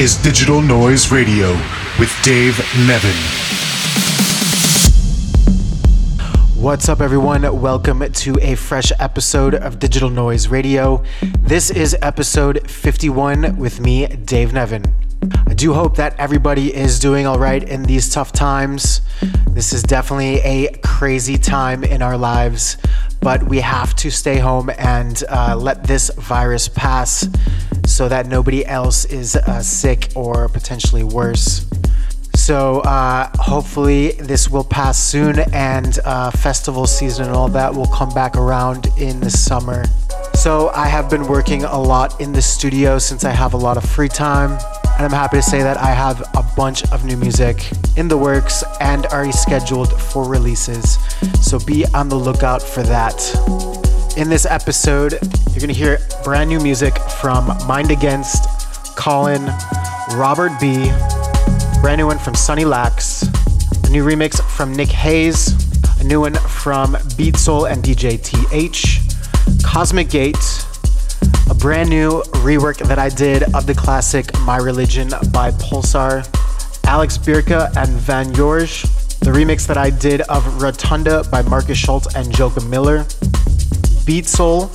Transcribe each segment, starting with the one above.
is Digital Noise Radio with Dave Neven. What's up, everyone? Welcome to a fresh episode of Digital Noise Radio. This is episode 51 with me, Dave Neven. I do hope that everybody is doing all right in these tough times. This is definitely a crazy time in our lives, but we have to stay home and uh, let this virus pass so that nobody else is uh, sick or potentially worse. So uh, hopefully this will pass soon, and uh, festival season and all that will come back around in the summer. So I have been working a lot in the studio since I have a lot of free time. And I'm happy to say that I have a bunch of new music in the works and already scheduled for releases. So be on the lookout for that. In this episode, you're gonna hear brand new music from Mind Against, Colyn, Robert B, brand new one from Sunny Lax, a new remix from Nick Hayes, a new one from Beatsole and DJ TH, Cosmic Gate, a brand new rework that I did of the classic My Religion by Pulsar, Alex Byrka and Van Yorge, the remix that I did of Rotunda by Markus Schulz and Jochen Miller, Beatsole,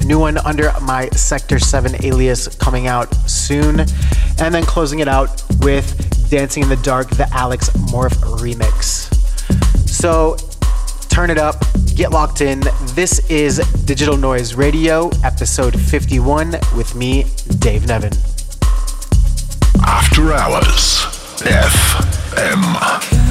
a new one under my Sector 7 alias coming out soon, and then closing it out with Dancing in the Dark, the Alex Morph remix. So turn it up, get locked in. This is Digital Noise Radio, episode 51, with me, Dave Neven. After Hours, FM.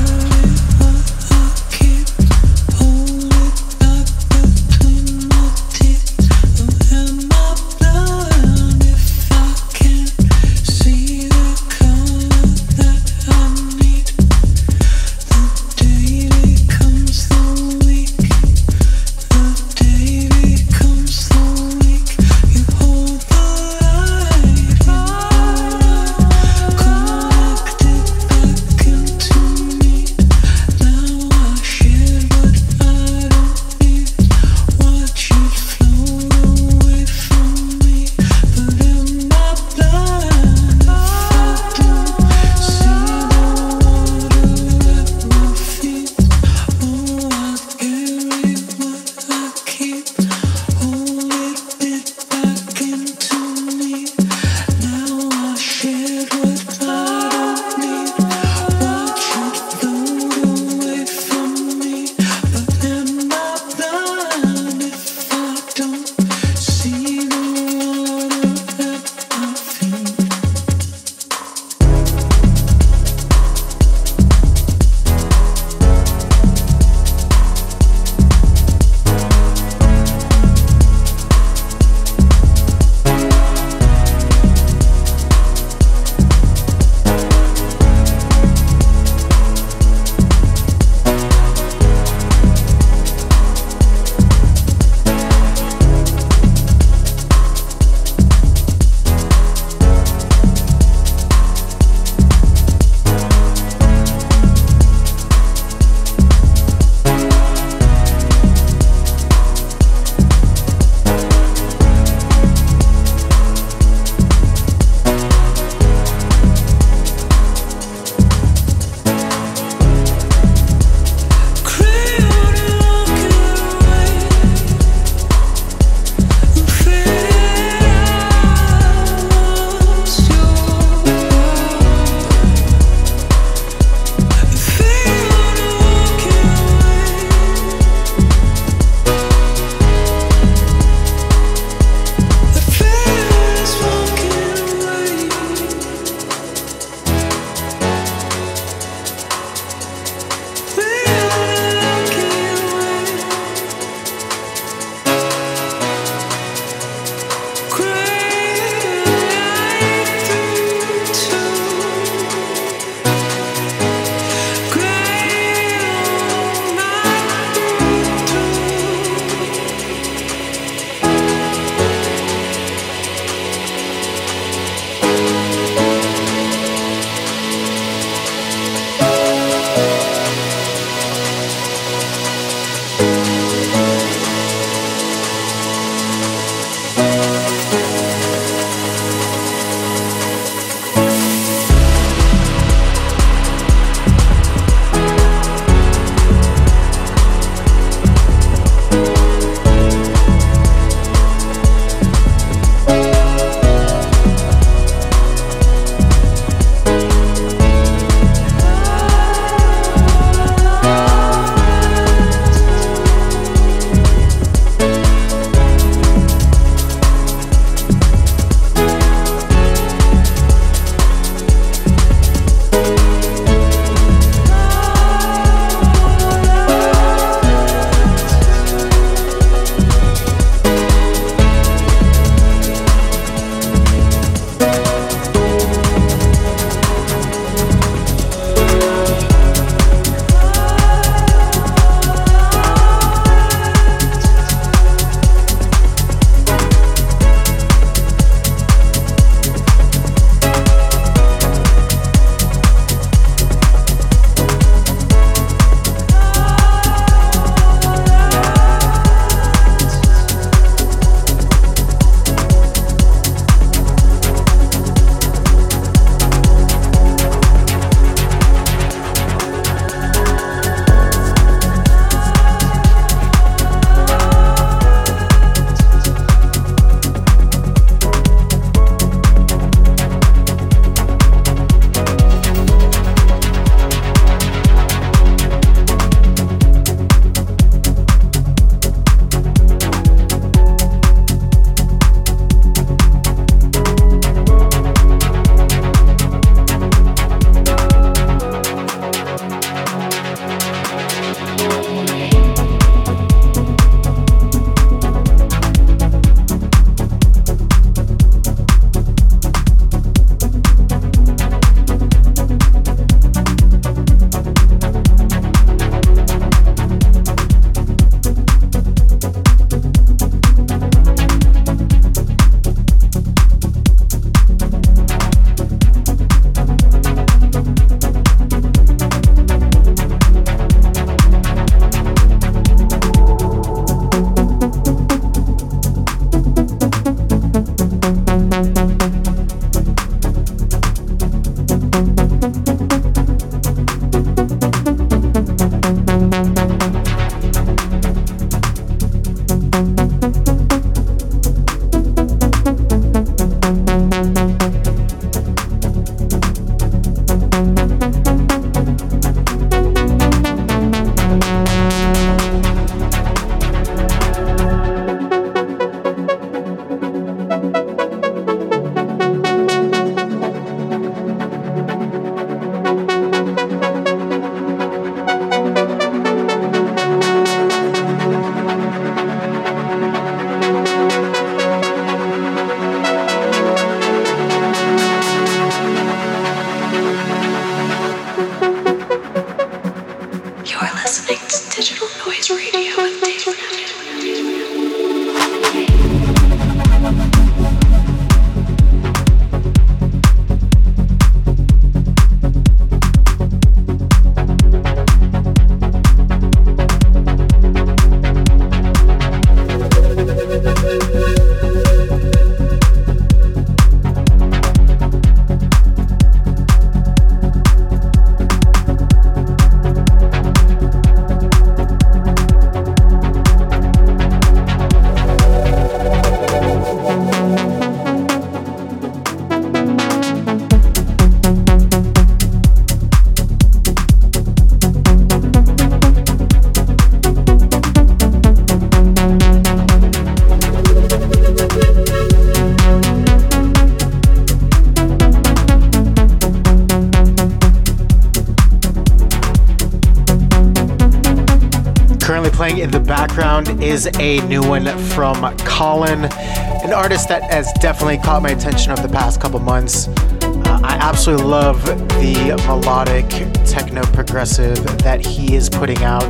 Is a new one from Colyn, an artist that has definitely caught my attention over the past couple months. Uh, I absolutely love the melodic techno progressive that he is putting out.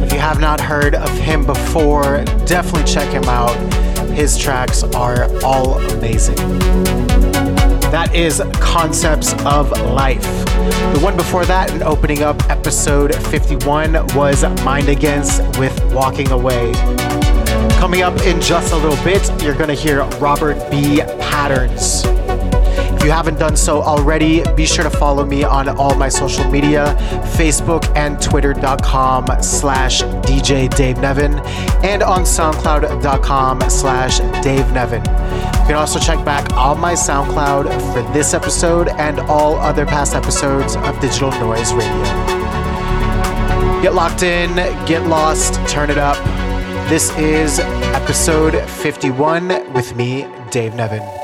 If you have not heard of him before, definitely check him out. His tracks are all amazing. That is Concepts of Life. The one before that, and opening up episode 51, was Mind Against with Walking Away. Coming up in just a little bit, you're going to hear Robert B. Patterns. If you haven't done so already, be sure to follow me on all my social media, Facebook and Twitter.com slash DJ Dave Neven, and on SoundCloud.com slash Dave Neven. You can also check back on my SoundCloud for this episode and all other past episodes of Digital Noise Radio. Get locked in, get lost, turn it up. This is episode 51 with me, Dave Neven.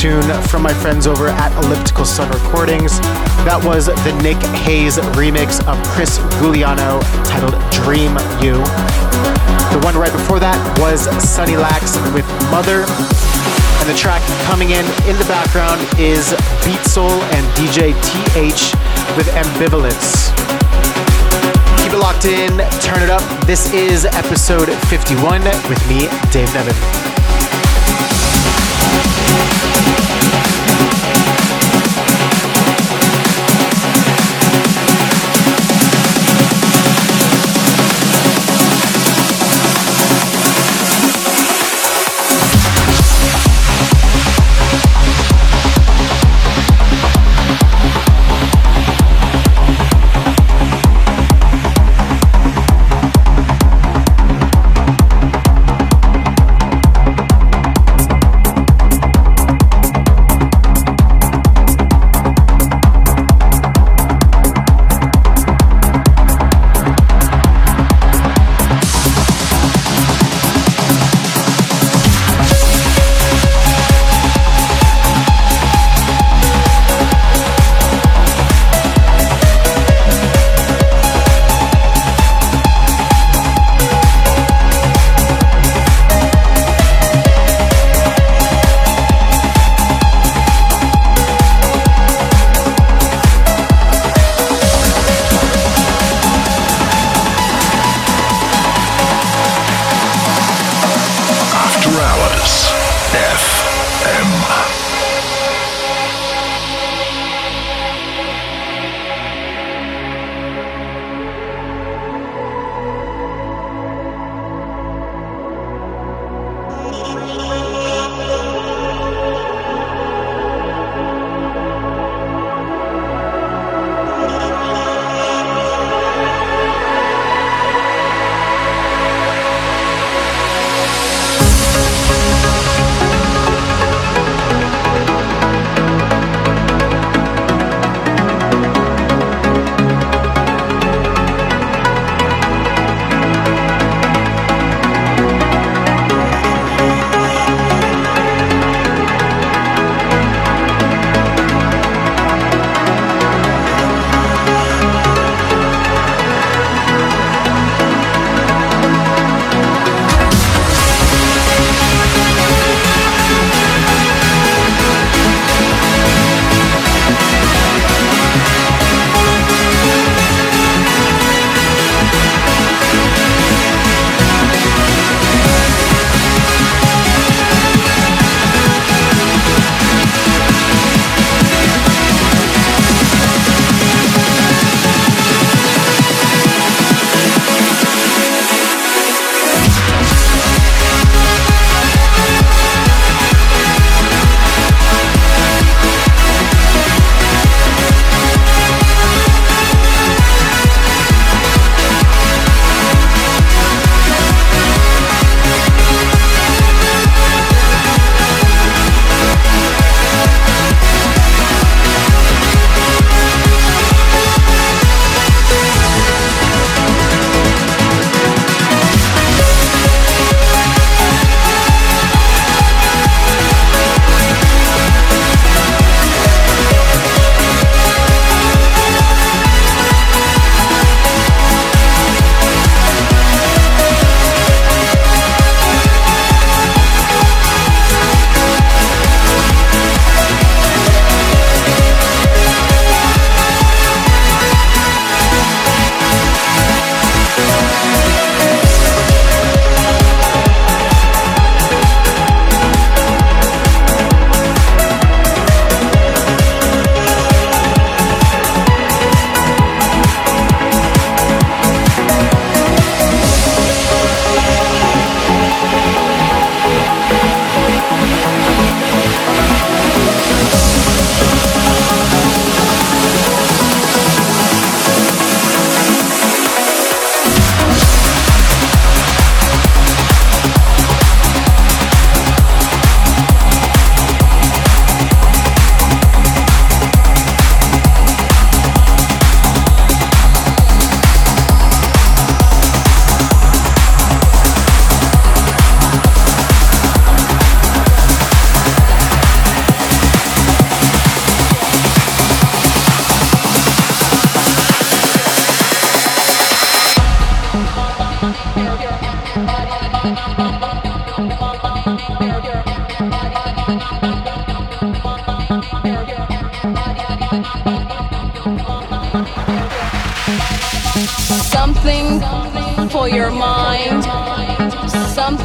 Tune from my friends over at Elliptical Sun Recordings. That was the Nick Hayes remix of Chris Giuliano titled Dream You. The one right before that was Sunny Lax with Mother. And the track coming in in the background is Beatsole and DJ TH with Ambivalence. Keep it locked in, turn it up. This is episode 51 with me, Dave Neven.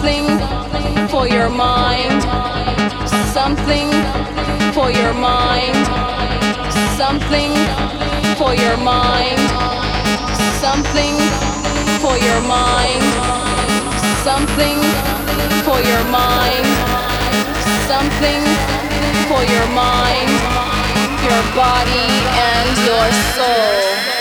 something for your mind, something for your mind, something for your mind, something for your mind, something for your mind, something for your mind, your body and your soul.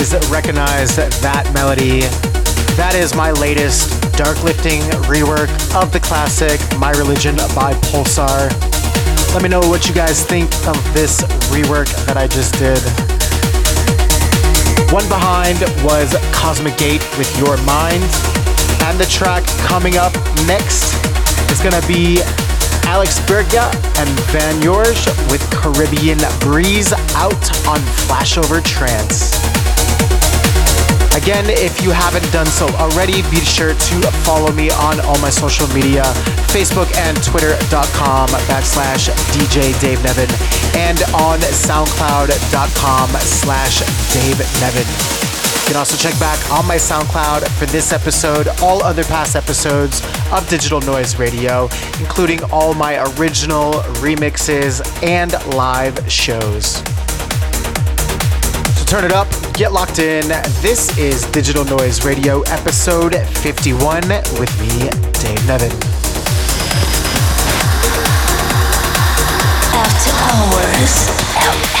Guys recognize that melody. That is my latest dark lifting rework of the classic My Religion by Pulsar. Let me know what you guys think of this rework that I just did. One behind was Cosmic Gate with Your Mind. And the track coming up next is gonna be Alex Byrka and Van Yorge with Caribbean Breeze out on Flashover Trance. Again, if you haven't done so already, be sure to follow me on all my social media, Facebook and Twitter.com backslash DJ Dave Neven and on SoundCloud.com slash Dave Neven. You can also check back on my SoundCloud for this episode, all other past episodes of Digital Noise Radio, including all my original remixes and live shows. Turn it up, get locked in. This is Digital Noise Radio, episode 51, with me, Dave Neven. After hours.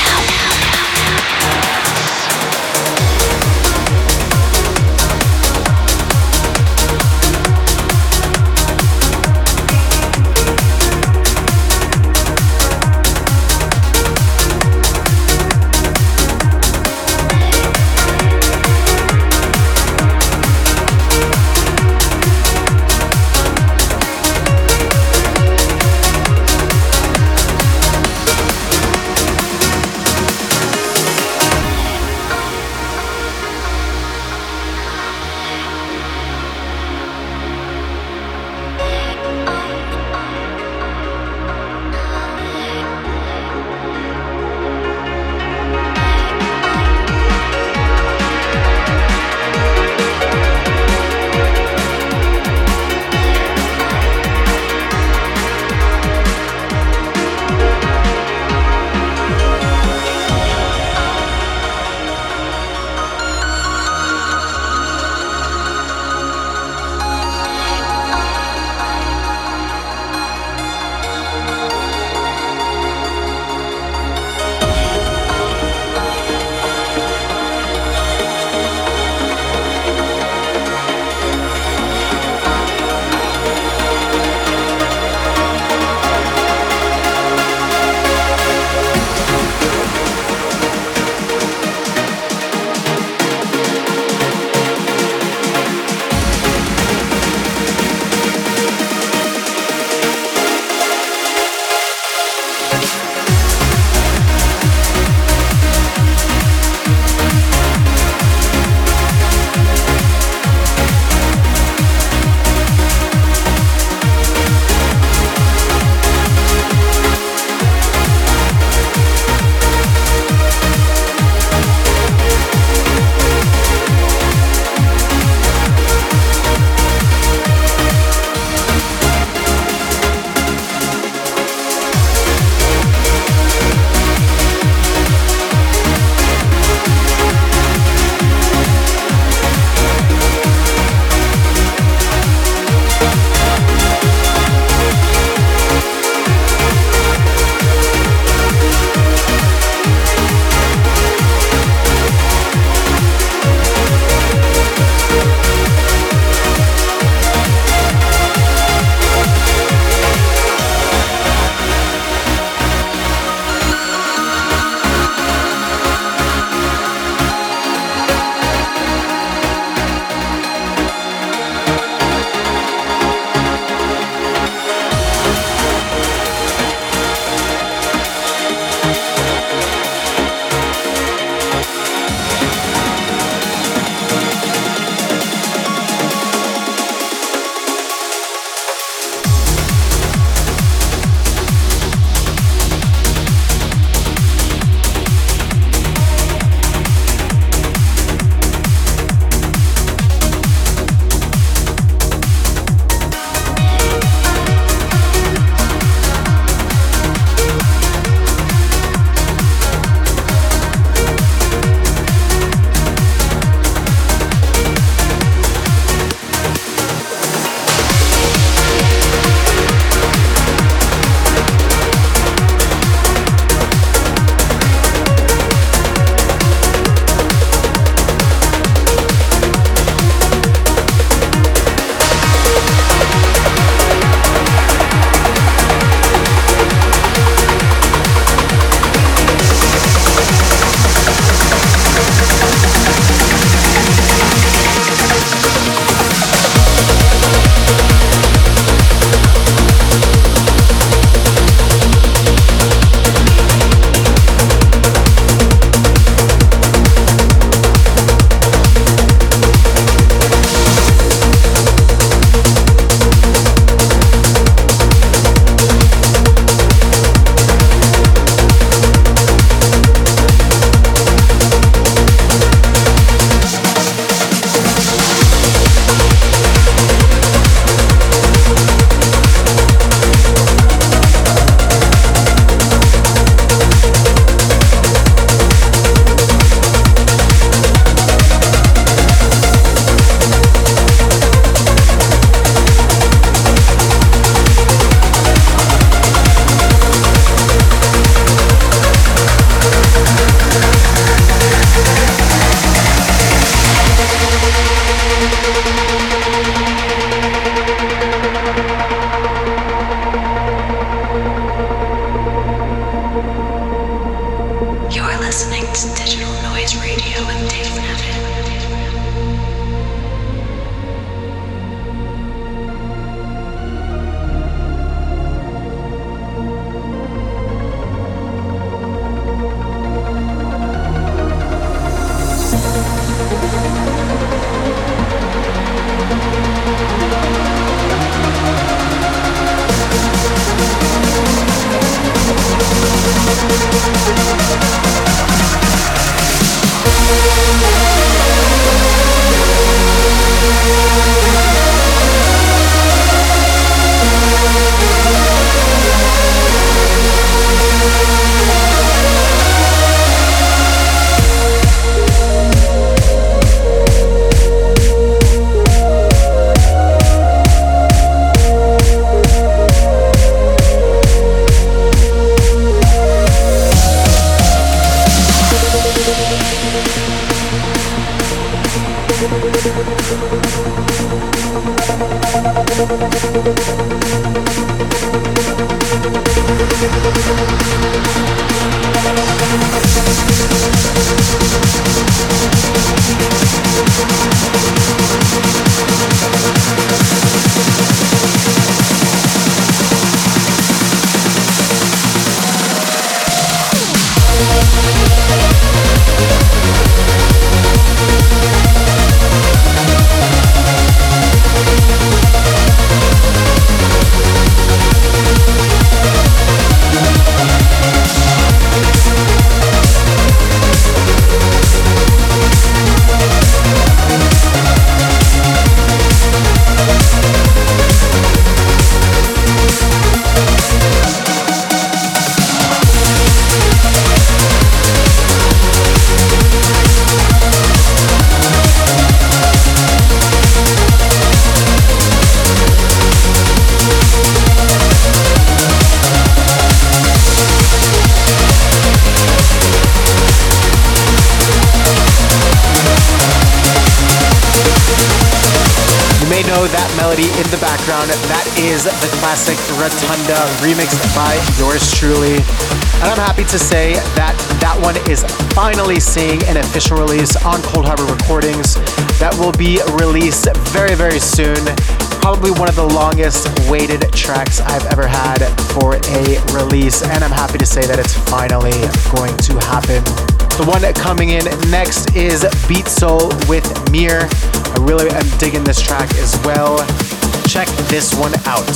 That is the classic Rotunda remixed by yours truly. And I'm happy to say that that one is finally seeing an official release on Coldharbour Recordings that will be released very, very soon. Probably one of the longest waited tracks I've ever had for a release, and I'm happy to say that it's finally going to happen. The one coming in next is Beatsole with Mir. I really am digging this track as well check this one out.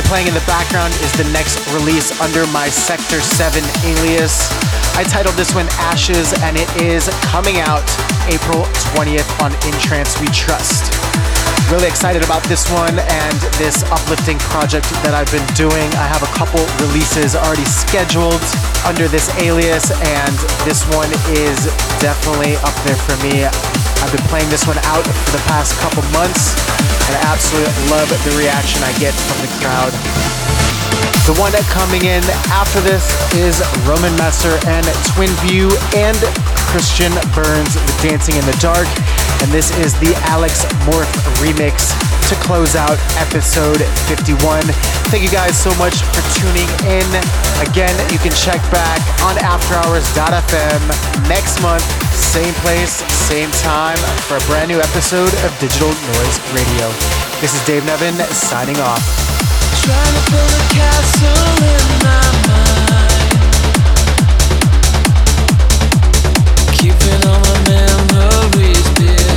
Currently playing in the background is the next release under my Sector 7 alias. I titled this one Ashes, and it is coming out April 20th on In Trance We Trust. Really excited about this one and this uplifting project that I've been doing. I have a couple releases already scheduled under this alias, and this one is definitely up there for me. I've been playing this one out for the past couple months, and I absolutely love the reaction I get from the crowd. The one coming in after this is Roman Messer and Twin View and Christian Burns Dancing in the Dark. And this is the Alex M.O.R.P.H. remix to close out episode 51. Thank you guys so much for tuning in. Again, you can check back on afterhours.fm next month, same place, same time, for a brand new episode of Digital Noise Radio. This is Dave Neven signing off. Trying to build a castle in my mind. Just